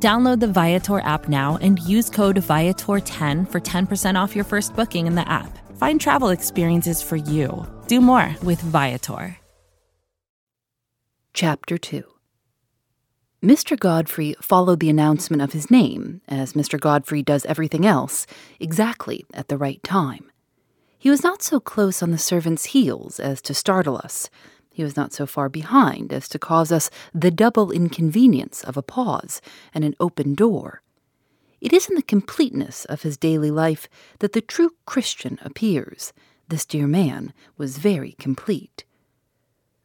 Download the Viator app now and use code Viator10 for 10% off your first booking in the app. Find travel experiences for you. Do more with Viator. Chapter 2 Mr. Godfrey followed the announcement of his name, as Mr. Godfrey does everything else, exactly at the right time. He was not so close on the servant's heels as to startle us. He was not so far behind as to cause us the double inconvenience of a pause and an open door. It is in the completeness of his daily life that the true Christian appears. This dear man was very complete.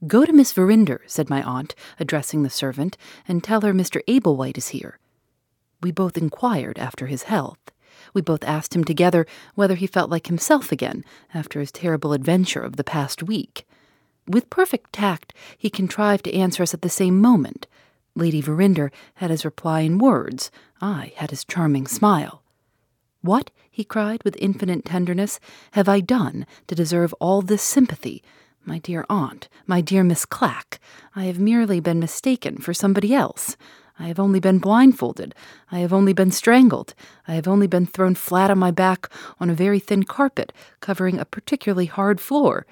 Go to Miss Verinder, said my aunt, addressing the servant, and tell her Mr. Ablewhite is here. We both inquired after his health. We both asked him together whether he felt like himself again after his terrible adventure of the past week. With perfect tact, he contrived to answer us at the same moment. Lady Verinder had his reply in words. I had his charming smile. What, he cried with infinite tenderness, have I done to deserve all this sympathy? My dear aunt, my dear Miss Clack, I have merely been mistaken for somebody else. I have only been blindfolded. I have only been strangled. I have only been thrown flat on my back on a very thin carpet covering a particularly hard floor.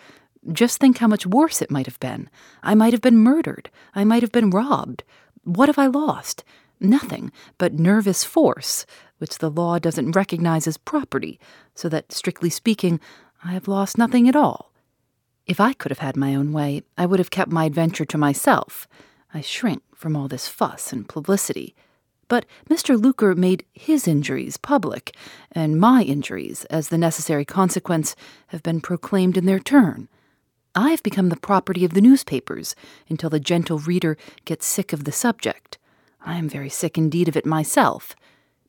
Just think how much worse it might have been. I might have been murdered. I might have been robbed. What have I lost? Nothing but nervous force, which the law doesn't recognize as property, so that, strictly speaking, I have lost nothing at all. If I could have had my own way, I would have kept my adventure to myself. I shrink from all this fuss and publicity. But Mr. Luker made his injuries public, and my injuries, as the necessary consequence, have been proclaimed in their turn. I have become the property of the newspapers until the gentle reader gets sick of the subject. I am very sick indeed of it myself.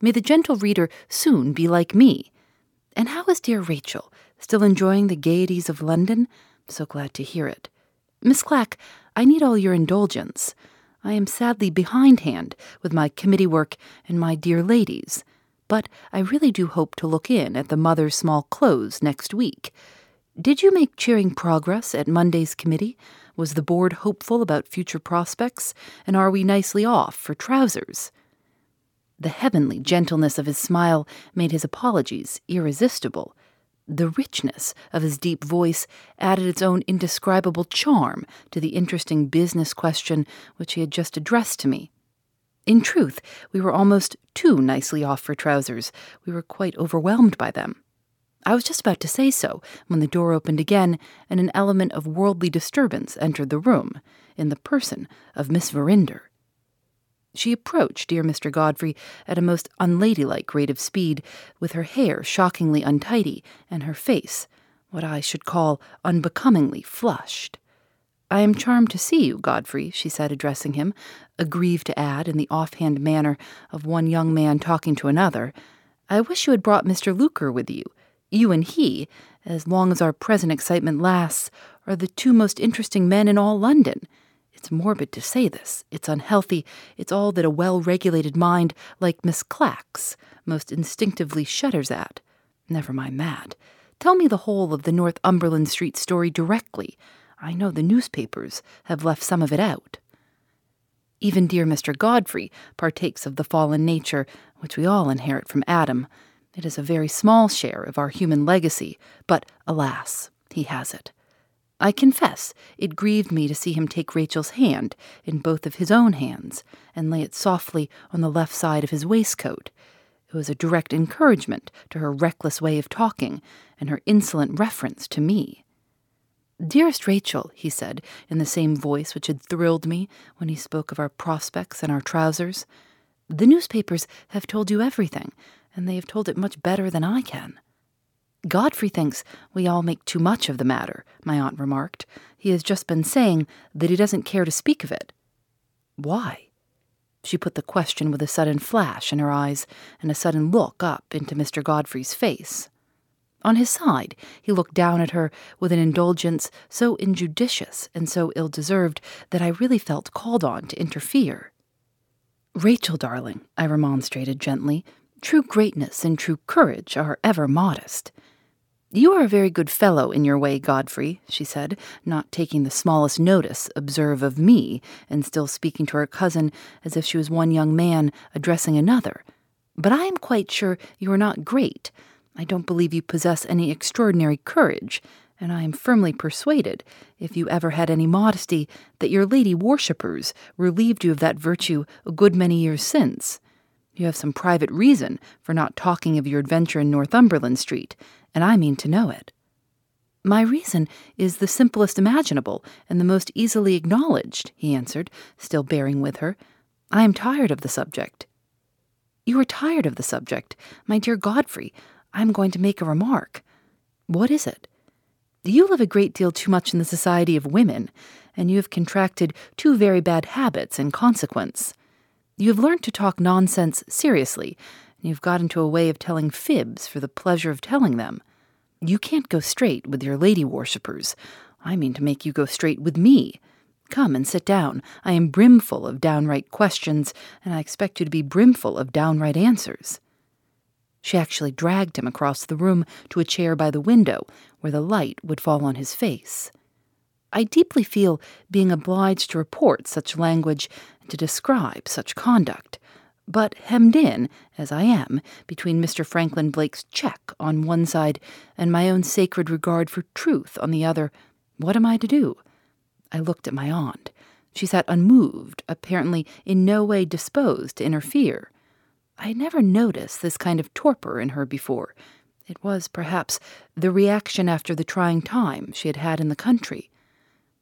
May the gentle reader soon be like me. And how is dear Rachel? Still enjoying the gaieties of London? So glad to hear it. Miss Clack, I need all your indulgence. I am sadly behindhand with my committee work and my dear ladies, but I really do hope to look in at the Mother's Small Clothes next week. Did you make cheering progress at Monday's committee? Was the board hopeful about future prospects? And are we nicely off for trousers? The heavenly gentleness of his smile made his apologies irresistible. The richness of his deep voice added its own indescribable charm to the interesting business question which he had just addressed to me. In truth, we were almost too nicely off for trousers. We were quite overwhelmed by them. I was just about to say so when the door opened again and an element of worldly disturbance entered the room, in the person of Miss Verinder. She approached dear Mr. Godfrey at a most unladylike rate of speed, with her hair shockingly untidy and her face, what I should call unbecomingly flushed. I am charmed to see you, Godfrey, she said, addressing him, aggrieved to add, in the offhand manner of one young man talking to another, I wish you had brought Mr. Luker with you. You and he, as long as our present excitement lasts, are the two most interesting men in all London. It's morbid to say this. It's unhealthy. It's all that a well regulated mind like Miss Clack's most instinctively shudders at. Never mind that. Tell me the whole of the Northumberland Street story directly. I know the newspapers have left some of it out. Even dear Mr. Godfrey partakes of the fallen nature which we all inherit from Adam. It is a very small share of our human legacy, but alas, he has it. I confess it grieved me to see him take Rachel's hand in both of his own hands and lay it softly on the left side of his waistcoat. It was a direct encouragement to her reckless way of talking and her insolent reference to me. Dearest Rachel, he said, in the same voice which had thrilled me when he spoke of our prospects and our trousers, the newspapers have told you everything, and they have told it much better than I can. Godfrey thinks we all make too much of the matter, my aunt remarked. He has just been saying that he doesn't care to speak of it. Why? She put the question with a sudden flash in her eyes and a sudden look up into Mr. Godfrey's face. On his side, he looked down at her with an indulgence so injudicious and so ill deserved that I really felt called on to interfere. Rachel, darling, I remonstrated gently, true greatness and true courage are ever modest. You are a very good fellow in your way, Godfrey, she said, not taking the smallest notice, observe, of me, and still speaking to her cousin as if she was one young man addressing another. But I am quite sure you are not great. I don't believe you possess any extraordinary courage, and I am firmly persuaded, if you ever had any modesty, that your lady worshippers relieved you of that virtue a good many years since. You have some private reason for not talking of your adventure in Northumberland Street, and I mean to know it. My reason is the simplest imaginable and the most easily acknowledged, he answered, still bearing with her. I am tired of the subject. You are tired of the subject, my dear Godfrey. I am going to make a remark. What is it? You live a great deal too much in the society of women, and you have contracted two very bad habits in consequence. You have learned to talk nonsense seriously, and You've got into a way of telling fibs for the pleasure of telling them. You can't go straight with your lady worshippers. I mean to make you go straight with me. Come and sit down. I am brimful of downright questions, and I expect you to be brimful of downright answers. She actually dragged him across the room to a chair by the window, where the light would fall on his face. I deeply feel being obliged to report such language and to describe such conduct but hemmed in, as I am, between Mr. Franklin Blake's check on one side and my own sacred regard for truth on the other, what am I to do? I looked at my aunt. She sat unmoved, apparently in no way disposed to interfere. I had never noticed this kind of torpor in her before. It was, perhaps, the reaction after the trying time she had had in the country.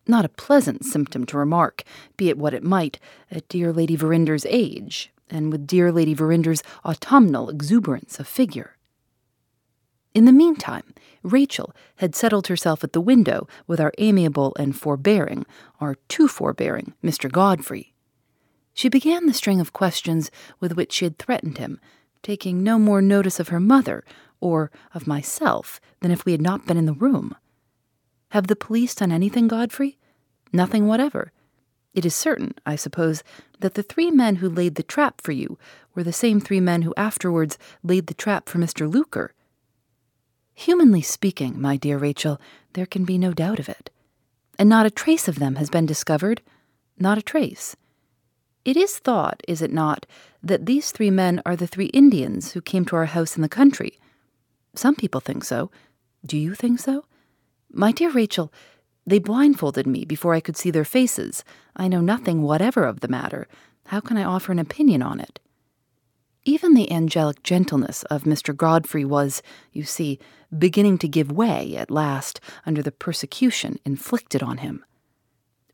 Not a pleasant symptom to remark, be it what it might, at dear Lady Verinder's age, and with dear Lady Verinder's autumnal exuberance of figure. In the meantime, Rachel had settled herself at the window with our amiable and forbearing, our too forbearing, Mr. Godfrey. She began the string of questions with which she had threatened him, taking no more notice of her mother or of myself than if we had not been in the room. Have the police done anything, Godfrey? Nothing whatever. It is certain, I suppose, that the three men who laid the trap for you were the same three men who afterwards laid the trap for Mr. Luker. Humanly speaking, my dear Rachel, there can be no doubt of it. And not a trace of them has been discovered. Not a trace. It is thought, is it not, that these three men are the three Indians who came to our house in the country. Some people think so. Do you think so? My dear Rachel, they blindfolded me before I could see their faces. I know nothing whatever of the matter. How can I offer an opinion on it? Even the angelic gentleness of Mr. Godfrey was, you see, beginning to give way at last under the persecution inflicted on him.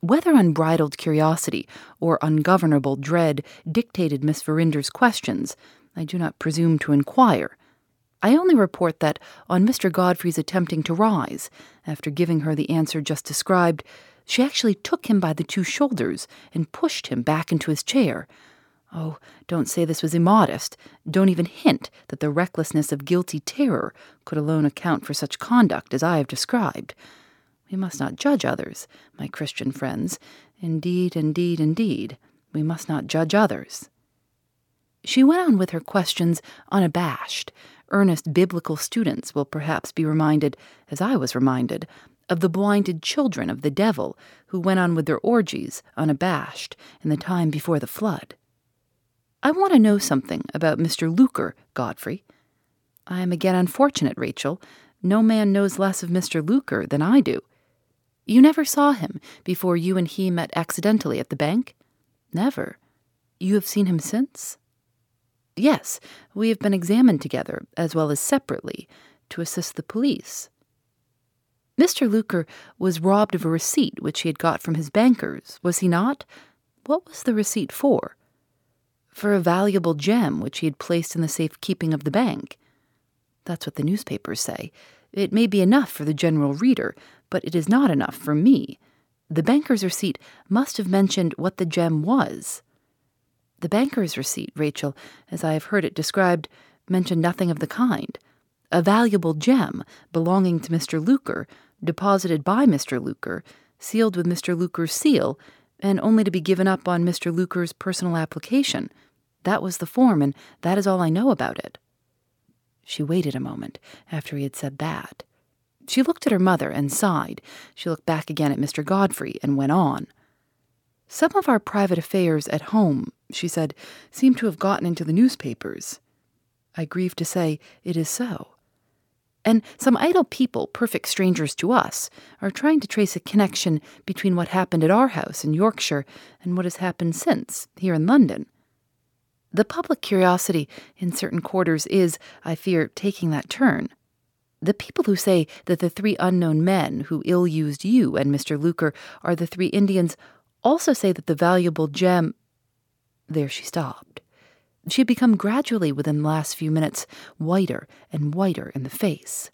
Whether unbridled curiosity or ungovernable dread dictated Miss Verinder's questions, I do not presume to inquire. I only report that, on Mr. Godfrey's attempting to rise, after giving her the answer just described, she actually took him by the two shoulders and pushed him back into his chair. Oh, don't say this was immodest. Don't even hint that the recklessness of guilty terror could alone account for such conduct as I have described. We must not judge others, my Christian friends. Indeed, indeed, indeed, we must not judge others. She went on with her questions unabashed, earnest biblical students will perhaps be reminded, as I was reminded, of the blinded children of the devil who went on with their orgies unabashed in the time before the flood. I want to know something about Mr. Luker, Godfrey. I am again unfortunate, Rachel. No man knows less of Mr. Luker than I do. You never saw him before you and he met accidentally at the bank? Never. You have seen him since? Yes, we have been examined together, as well as separately, to assist the police. Mr. Luker was robbed of a receipt which he had got from his bankers, was he not? What was the receipt for? For a valuable gem which he had placed in the safe keeping of the bank. That's what the newspapers say. It may be enough for the general reader, but it is not enough for me. The banker's receipt must have mentioned what the gem was. The banker's receipt, Rachel, as I have heard it described, mentioned nothing of the kind. A valuable gem belonging to Mr. Luker, deposited by Mr. Luker, sealed with Mr. Luker's seal, and only to be given up on Mr. Luker's personal application. That was the form, and that is all I know about it. She waited a moment after he had said that. She looked at her mother and sighed. She looked back again at Mr. Godfrey and went on. Some of our private affairs at home, she said, seem to have gotten into the newspapers. I grieve to say it is so. And some idle people, perfect strangers to us, are trying to trace a connection between what happened at our house in Yorkshire and what has happened since, here in London. The public curiosity in certain quarters is, I fear, taking that turn. The people who say that the three unknown men who ill used you and Mr. Luker are the three Indians also say that the valuable gem. There she stopped. She had become gradually, within the last few minutes, whiter and whiter in the face.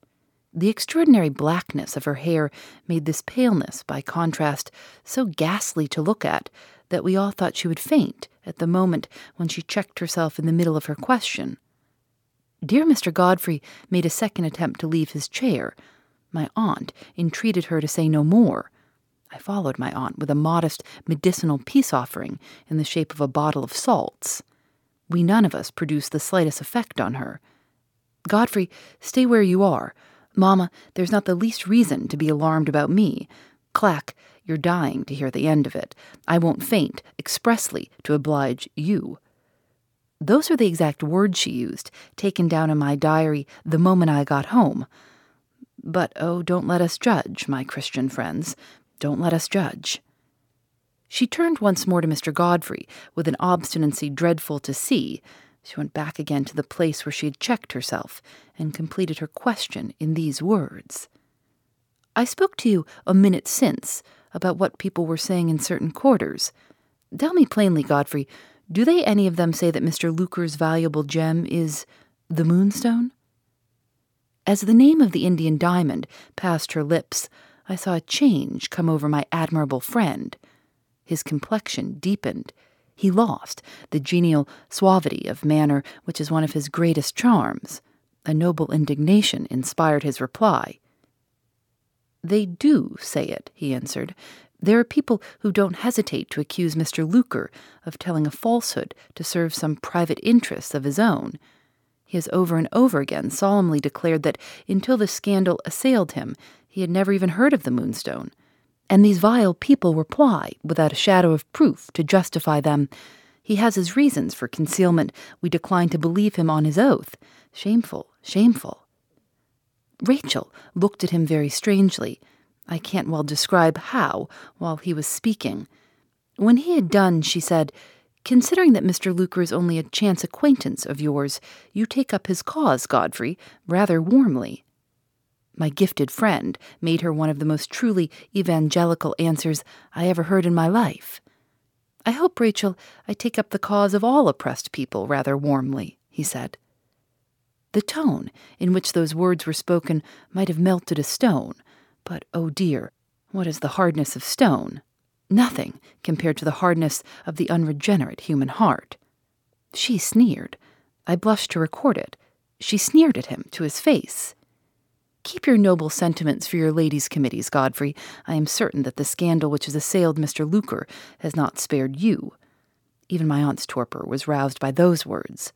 The extraordinary blackness of her hair made this paleness, by contrast, so ghastly to look at that we all thought she would faint at the moment when she checked herself in the middle of her question. Dear Mr. Godfrey made a second attempt to leave his chair. My aunt entreated her to say no more. I followed my aunt with a modest medicinal peace offering in the shape of a bottle of salts. We none of us produced the slightest effect on her. Godfrey, stay where you are. Mamma, there's not the least reason to be alarmed about me. Clack, you're dying to hear the end of it. I won't faint expressly to oblige you. Those are the exact words she used, taken down in my diary the moment I got home. But oh, don't let us judge, my Christian friends. Don't let us judge. She turned once more to Mr. Godfrey with an obstinacy dreadful to see. She went back again to the place where she had checked herself and completed her question in these words I spoke to you a minute since about what people were saying in certain quarters. Tell me plainly, Godfrey, do they any of them say that Mr. Luker's valuable gem is the moonstone? As the name of the Indian diamond passed her lips, I saw a change come over my admirable friend. His complexion deepened. He lost the genial suavity of manner which is one of his greatest charms. A noble indignation inspired his reply. They do say it, he answered. There are people who don't hesitate to accuse Mr. Luker of telling a falsehood to serve some private interests of his own. He has over and over again solemnly declared that until the scandal assailed him, he had never even heard of the Moonstone. And these vile people reply, without a shadow of proof to justify them. He has his reasons for concealment. We decline to believe him on his oath. Shameful, shameful. Rachel looked at him very strangely. I can't well describe how, while he was speaking. When he had done, she said, Considering that Mr. Luker is only a chance acquaintance of yours, you take up his cause, Godfrey, rather warmly. My gifted friend made her one of the most truly evangelical answers I ever heard in my life. I hope, Rachel, I take up the cause of all oppressed people rather warmly, he said. The tone in which those words were spoken might have melted a stone, but, oh dear, what is the hardness of stone? Nothing compared to the hardness of the unregenerate human heart. She sneered. I blushed to record it. She sneered at him to his face. Keep your noble sentiments for your ladies' committees, Godfrey. I am certain that the scandal which has assailed Mr. Luker has not spared you. Even my aunt's torpor was roused by those words.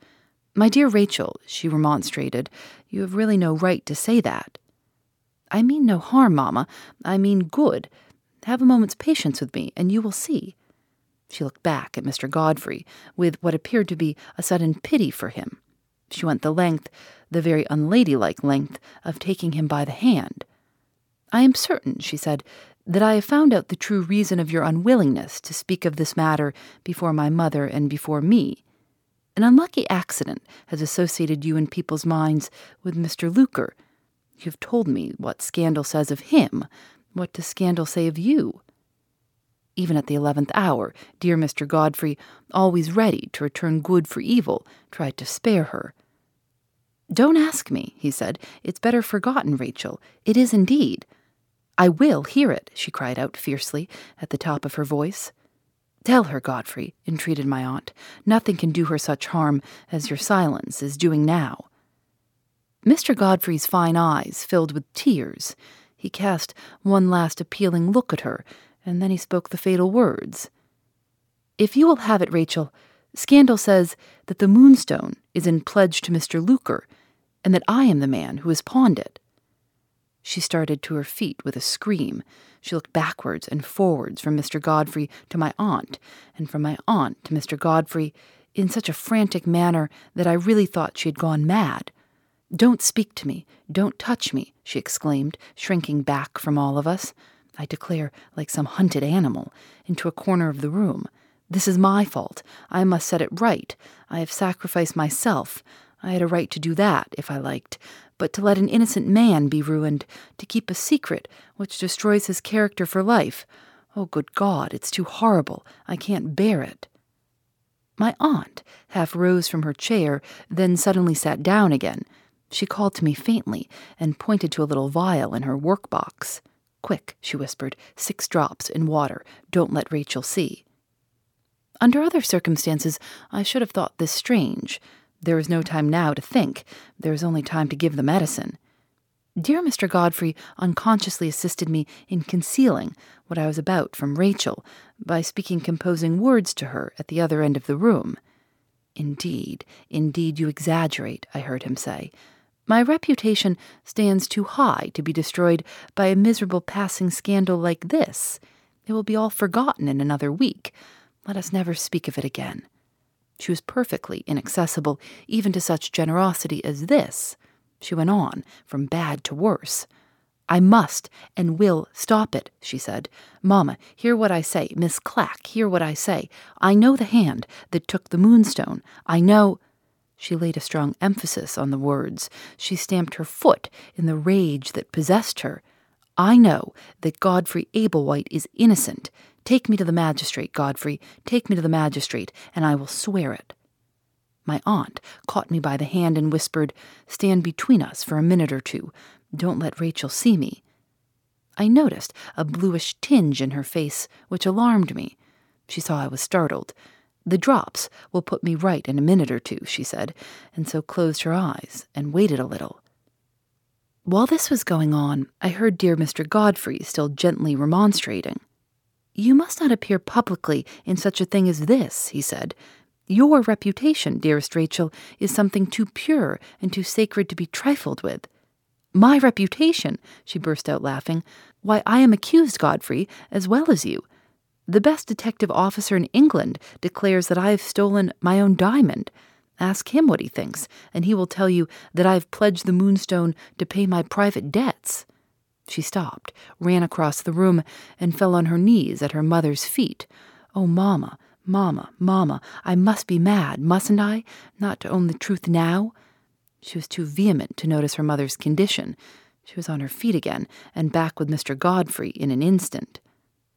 My dear Rachel, she remonstrated, you have really no right to say that. I mean no harm, mamma. I mean good. Have a moment's patience with me, and you will see. She looked back at Mr. Godfrey with what appeared to be a sudden pity for him. She went the length, the very unladylike length, of taking him by the hand. I am certain, she said, that I have found out the true reason of your unwillingness to speak of this matter before my mother and before me. An unlucky accident has associated you in people's minds with Mr. Luker, You've told me what scandal says of him. What does scandal say of you? Even at the eleventh hour, dear Mr. Godfrey, always ready to return good for evil, tried to spare her. Don't ask me, he said. It's better forgotten, Rachel. It is indeed. I will hear it, she cried out fiercely at the top of her voice. Tell her, Godfrey, entreated my aunt. Nothing can do her such harm as your silence is doing now. Mr. Godfrey's fine eyes filled with tears. He cast one last appealing look at her, and then he spoke the fatal words. If you will have it, Rachel, Scandal says that the moonstone is in pledge to Mr. Luker, and that I am the man who has pawned it. She started to her feet with a scream. She looked backwards and forwards from Mr. Godfrey to my aunt, and from my aunt to Mr. Godfrey, in such a frantic manner that I really thought she had gone mad. Don't speak to me, don't touch me, she exclaimed, shrinking back from all of us. I declare, like some hunted animal, into a corner of the room. This is my fault. I must set it right. I have sacrificed myself. I had a right to do that, if I liked. But to let an innocent man be ruined, to keep a secret which destroys his character for life. Oh, good God, it's too horrible. I can't bear it. My aunt half rose from her chair, then suddenly sat down again. She called to me faintly and pointed to a little vial in her work box. Quick, she whispered, six drops in water. Don't let Rachel see. Under other circumstances, I should have thought this strange. There is no time now to think, there is only time to give the medicine. Dear Mr. Godfrey unconsciously assisted me in concealing what I was about from Rachel by speaking composing words to her at the other end of the room. Indeed, indeed, you exaggerate, I heard him say. My reputation stands too high to be destroyed by a miserable passing scandal like this. It will be all forgotten in another week. Let us never speak of it again. She was perfectly inaccessible, even to such generosity as this. She went on, from bad to worse. I must and will stop it, she said. Mamma, hear what I say. Miss Clack, hear what I say. I know the hand that took the moonstone. I know. She laid a strong emphasis on the words. She stamped her foot in the rage that possessed her. I know that Godfrey Ablewhite is innocent. Take me to the magistrate, Godfrey. Take me to the magistrate, and I will swear it. My aunt caught me by the hand and whispered, Stand between us for a minute or two. Don't let Rachel see me. I noticed a bluish tinge in her face, which alarmed me. She saw I was startled. The drops will put me right in a minute or two, she said, and so closed her eyes and waited a little. While this was going on, I heard dear Mr. Godfrey still gently remonstrating. You must not appear publicly in such a thing as this, he said. Your reputation, dearest Rachel, is something too pure and too sacred to be trifled with. My reputation, she burst out laughing. Why, I am accused, Godfrey, as well as you. The best detective officer in England declares that I have stolen my own diamond. Ask him what he thinks, and he will tell you that I have pledged the moonstone to pay my private debts. She stopped, ran across the room, and fell on her knees at her mother's feet. Oh, mamma, mamma, mamma, I must be mad, mustn't I, not to own the truth now? She was too vehement to notice her mother's condition. She was on her feet again, and back with Mr. Godfrey in an instant.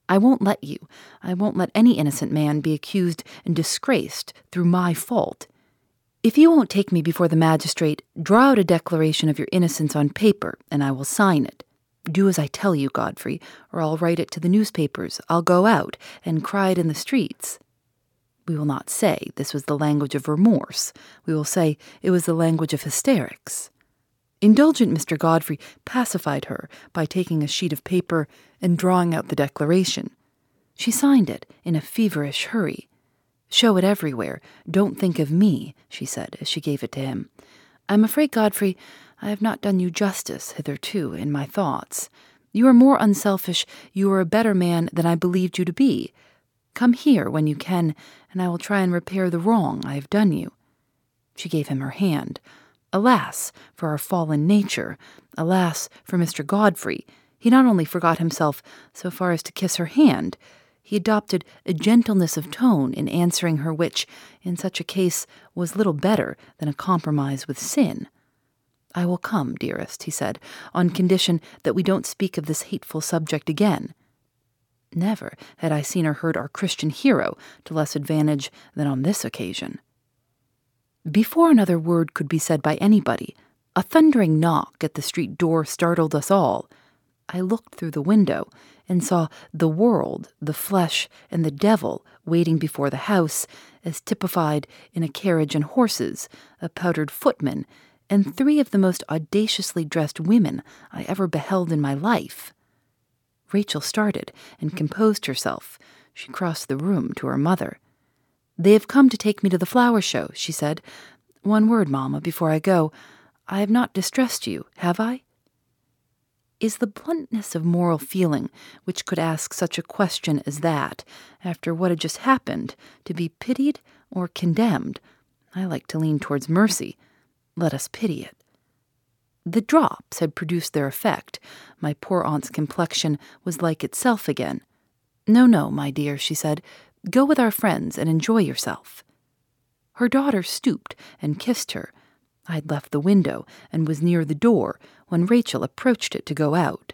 I won't let you. I won't let any innocent man be accused and disgraced through my fault. If you won't take me before the magistrate, draw out a declaration of your innocence on paper, and I will sign it. Do as I tell you, Godfrey, or I'll write it to the newspapers. I'll go out and cry it in the streets. We will not say this was the language of remorse. We will say it was the language of hysterics. Indulgent Mr. Godfrey pacified her by taking a sheet of paper and drawing out the declaration. She signed it in a feverish hurry. Show it everywhere. Don't think of me, she said as she gave it to him. I'm afraid, Godfrey, I have not done you justice hitherto in my thoughts. You are more unselfish, you are a better man than I believed you to be. Come here when you can, and I will try and repair the wrong I have done you. She gave him her hand. Alas for our fallen nature! Alas for Mr. Godfrey! He not only forgot himself so far as to kiss her hand, he adopted a gentleness of tone in answering her which, in such a case, was little better than a compromise with sin. I will come, dearest, he said, on condition that we don't speak of this hateful subject again. Never had I seen or heard our Christian hero to less advantage than on this occasion. Before another word could be said by anybody, a thundering knock at the street door startled us all. I looked through the window and saw the world, the flesh, and the devil waiting before the house, as typified in a carriage and horses, a powdered footman, and three of the most audaciously dressed women I ever beheld in my life. Rachel started and composed herself. She crossed the room to her mother. They have come to take me to the flower show, she said. One word, mamma, before I go. I have not distressed you, have I? Is the bluntness of moral feeling which could ask such a question as that, after what had just happened, to be pitied or condemned? I like to lean towards mercy. Let us pity it. The drops had produced their effect. My poor aunt's complexion was like itself again. No, no, my dear, she said. Go with our friends and enjoy yourself. Her daughter stooped and kissed her. I had left the window and was near the door when Rachel approached it to go out.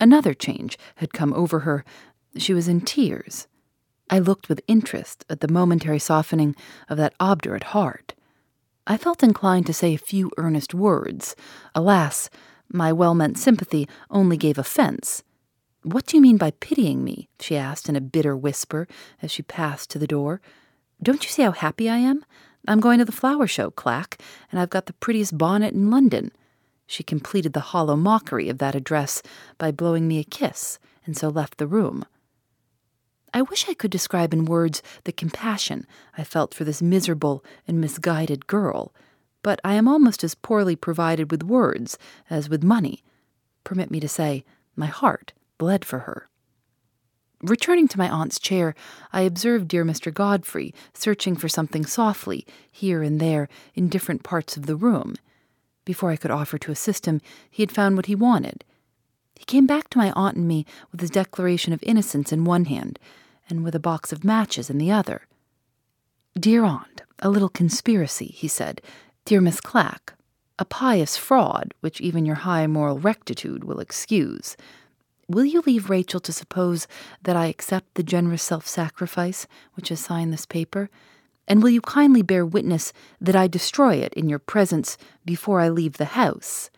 Another change had come over her. She was in tears. I looked with interest at the momentary softening of that obdurate heart. I felt inclined to say a few earnest words. Alas, my well meant sympathy only gave offense. What do you mean by pitying me? she asked in a bitter whisper as she passed to the door. Don't you see how happy I am? I'm going to the flower show, Clack, and I've got the prettiest bonnet in London. She completed the hollow mockery of that address by blowing me a kiss, and so left the room. I wish I could describe in words the compassion I felt for this miserable and misguided girl, but I am almost as poorly provided with words as with money. Permit me to say, my heart bled for her. Returning to my aunt's chair, I observed dear Mr. Godfrey searching for something softly here and there in different parts of the room. Before I could offer to assist him, he had found what he wanted. He came back to my aunt and me with his declaration of innocence in one hand, and with a box of matches in the other. Dear aunt, a little conspiracy, he said. Dear Miss Clack, a pious fraud which even your high moral rectitude will excuse. Will you leave Rachel to suppose that I accept the generous self sacrifice which has signed this paper? And will you kindly bear witness that I destroy it in your presence before I leave the house?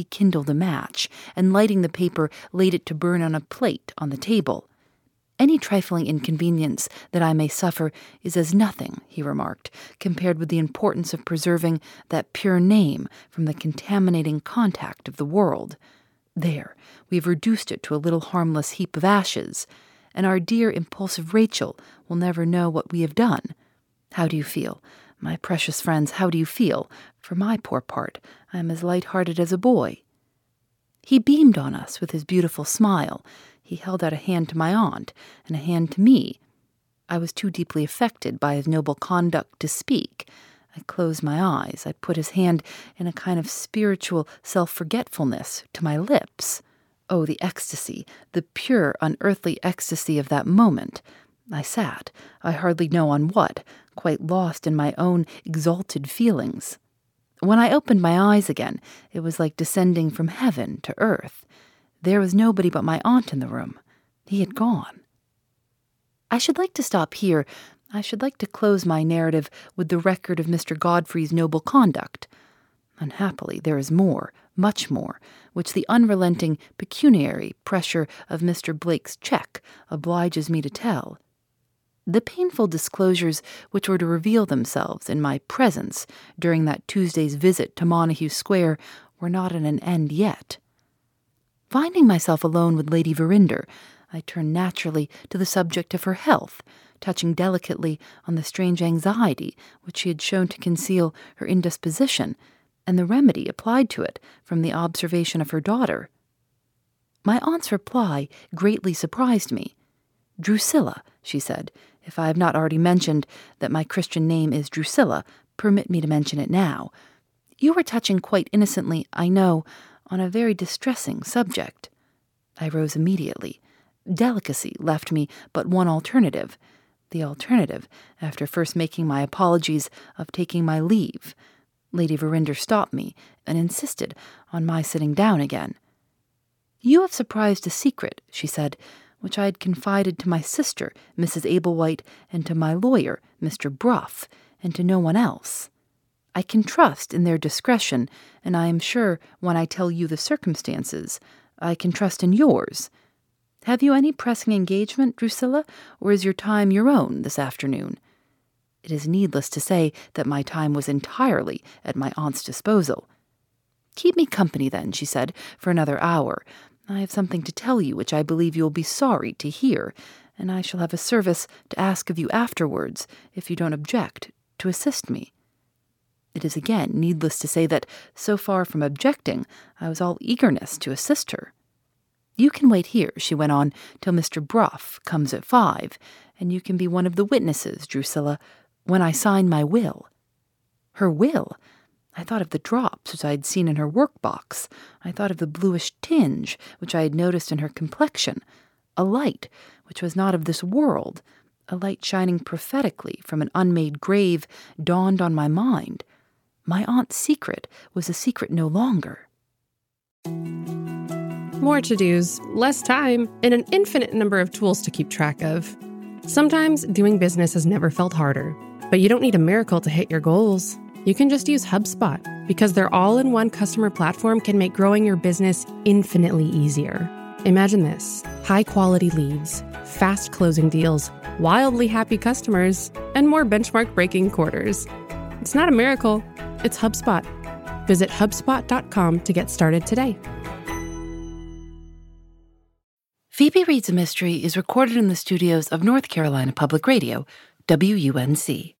He kindled a match, and lighting the paper, laid it to burn on a plate on the table. Any trifling inconvenience that I may suffer is as nothing, he remarked, compared with the importance of preserving that pure name from the contaminating contact of the world. There, we have reduced it to a little harmless heap of ashes, and our dear impulsive Rachel will never know what we have done. How do you feel? My precious friends, how do you feel? For my poor part, I am as light hearted as a boy. He beamed on us with his beautiful smile. He held out a hand to my aunt and a hand to me. I was too deeply affected by his noble conduct to speak. I closed my eyes. I put his hand in a kind of spiritual self forgetfulness to my lips. Oh, the ecstasy, the pure, unearthly ecstasy of that moment. I sat, I hardly know on what, quite lost in my own exalted feelings. When I opened my eyes again, it was like descending from heaven to earth. There was nobody but my aunt in the room. He had gone. I should like to stop here I should like to close my narrative with the record of Mr. Godfrey's noble conduct. Unhappily, there is more, much more, which the unrelenting pecuniary pressure of Mr. Blake's cheque obliges me to tell. The painful disclosures which were to reveal themselves in my presence during that Tuesday's visit to Montague Square were not at an end yet. Finding myself alone with Lady Verinder, I turned naturally to the subject of her health touching delicately on the strange anxiety which she had shown to conceal her indisposition, and the remedy applied to it from the observation of her daughter. My aunt's reply greatly surprised me. Drusilla, she said, if I have not already mentioned that my Christian name is Drusilla, permit me to mention it now. You were touching quite innocently, I know, on a very distressing subject. I rose immediately. Delicacy left me but one alternative the alternative, after first making my apologies, of taking my leave. Lady Verinder stopped me and insisted on my sitting down again. You have surprised a secret, she said, which I had confided to my sister, Mrs. Ablewhite, and to my lawyer, Mr. Bruff, and to no one else. I can trust in their discretion, and I am sure when I tell you the circumstances, I can trust in yours. Have you any pressing engagement, Drusilla, or is your time your own this afternoon? It is needless to say that my time was entirely at my aunt's disposal. Keep me company, then, she said, for another hour. I have something to tell you which I believe you will be sorry to hear, and I shall have a service to ask of you afterwards, if you don't object, to assist me. It is again needless to say that, so far from objecting, I was all eagerness to assist her. You can wait here, she went on, till Mr. Bruff comes at five, and you can be one of the witnesses, Drusilla, when I sign my will. Her will? I thought of the drops which I had seen in her work-box. I thought of the bluish tinge which I had noticed in her complexion. A light which was not of this world, a light shining prophetically from an unmade grave, dawned on my mind. My aunt's secret was a secret no longer. More to dos, less time, and an infinite number of tools to keep track of. Sometimes doing business has never felt harder, but you don't need a miracle to hit your goals. You can just use HubSpot because their all in one customer platform can make growing your business infinitely easier. Imagine this high quality leads, fast closing deals, wildly happy customers, and more benchmark breaking quarters. It's not a miracle, it's HubSpot. Visit HubSpot.com to get started today. Phoebe Reads a Mystery is recorded in the studios of North Carolina Public Radio, WUNC.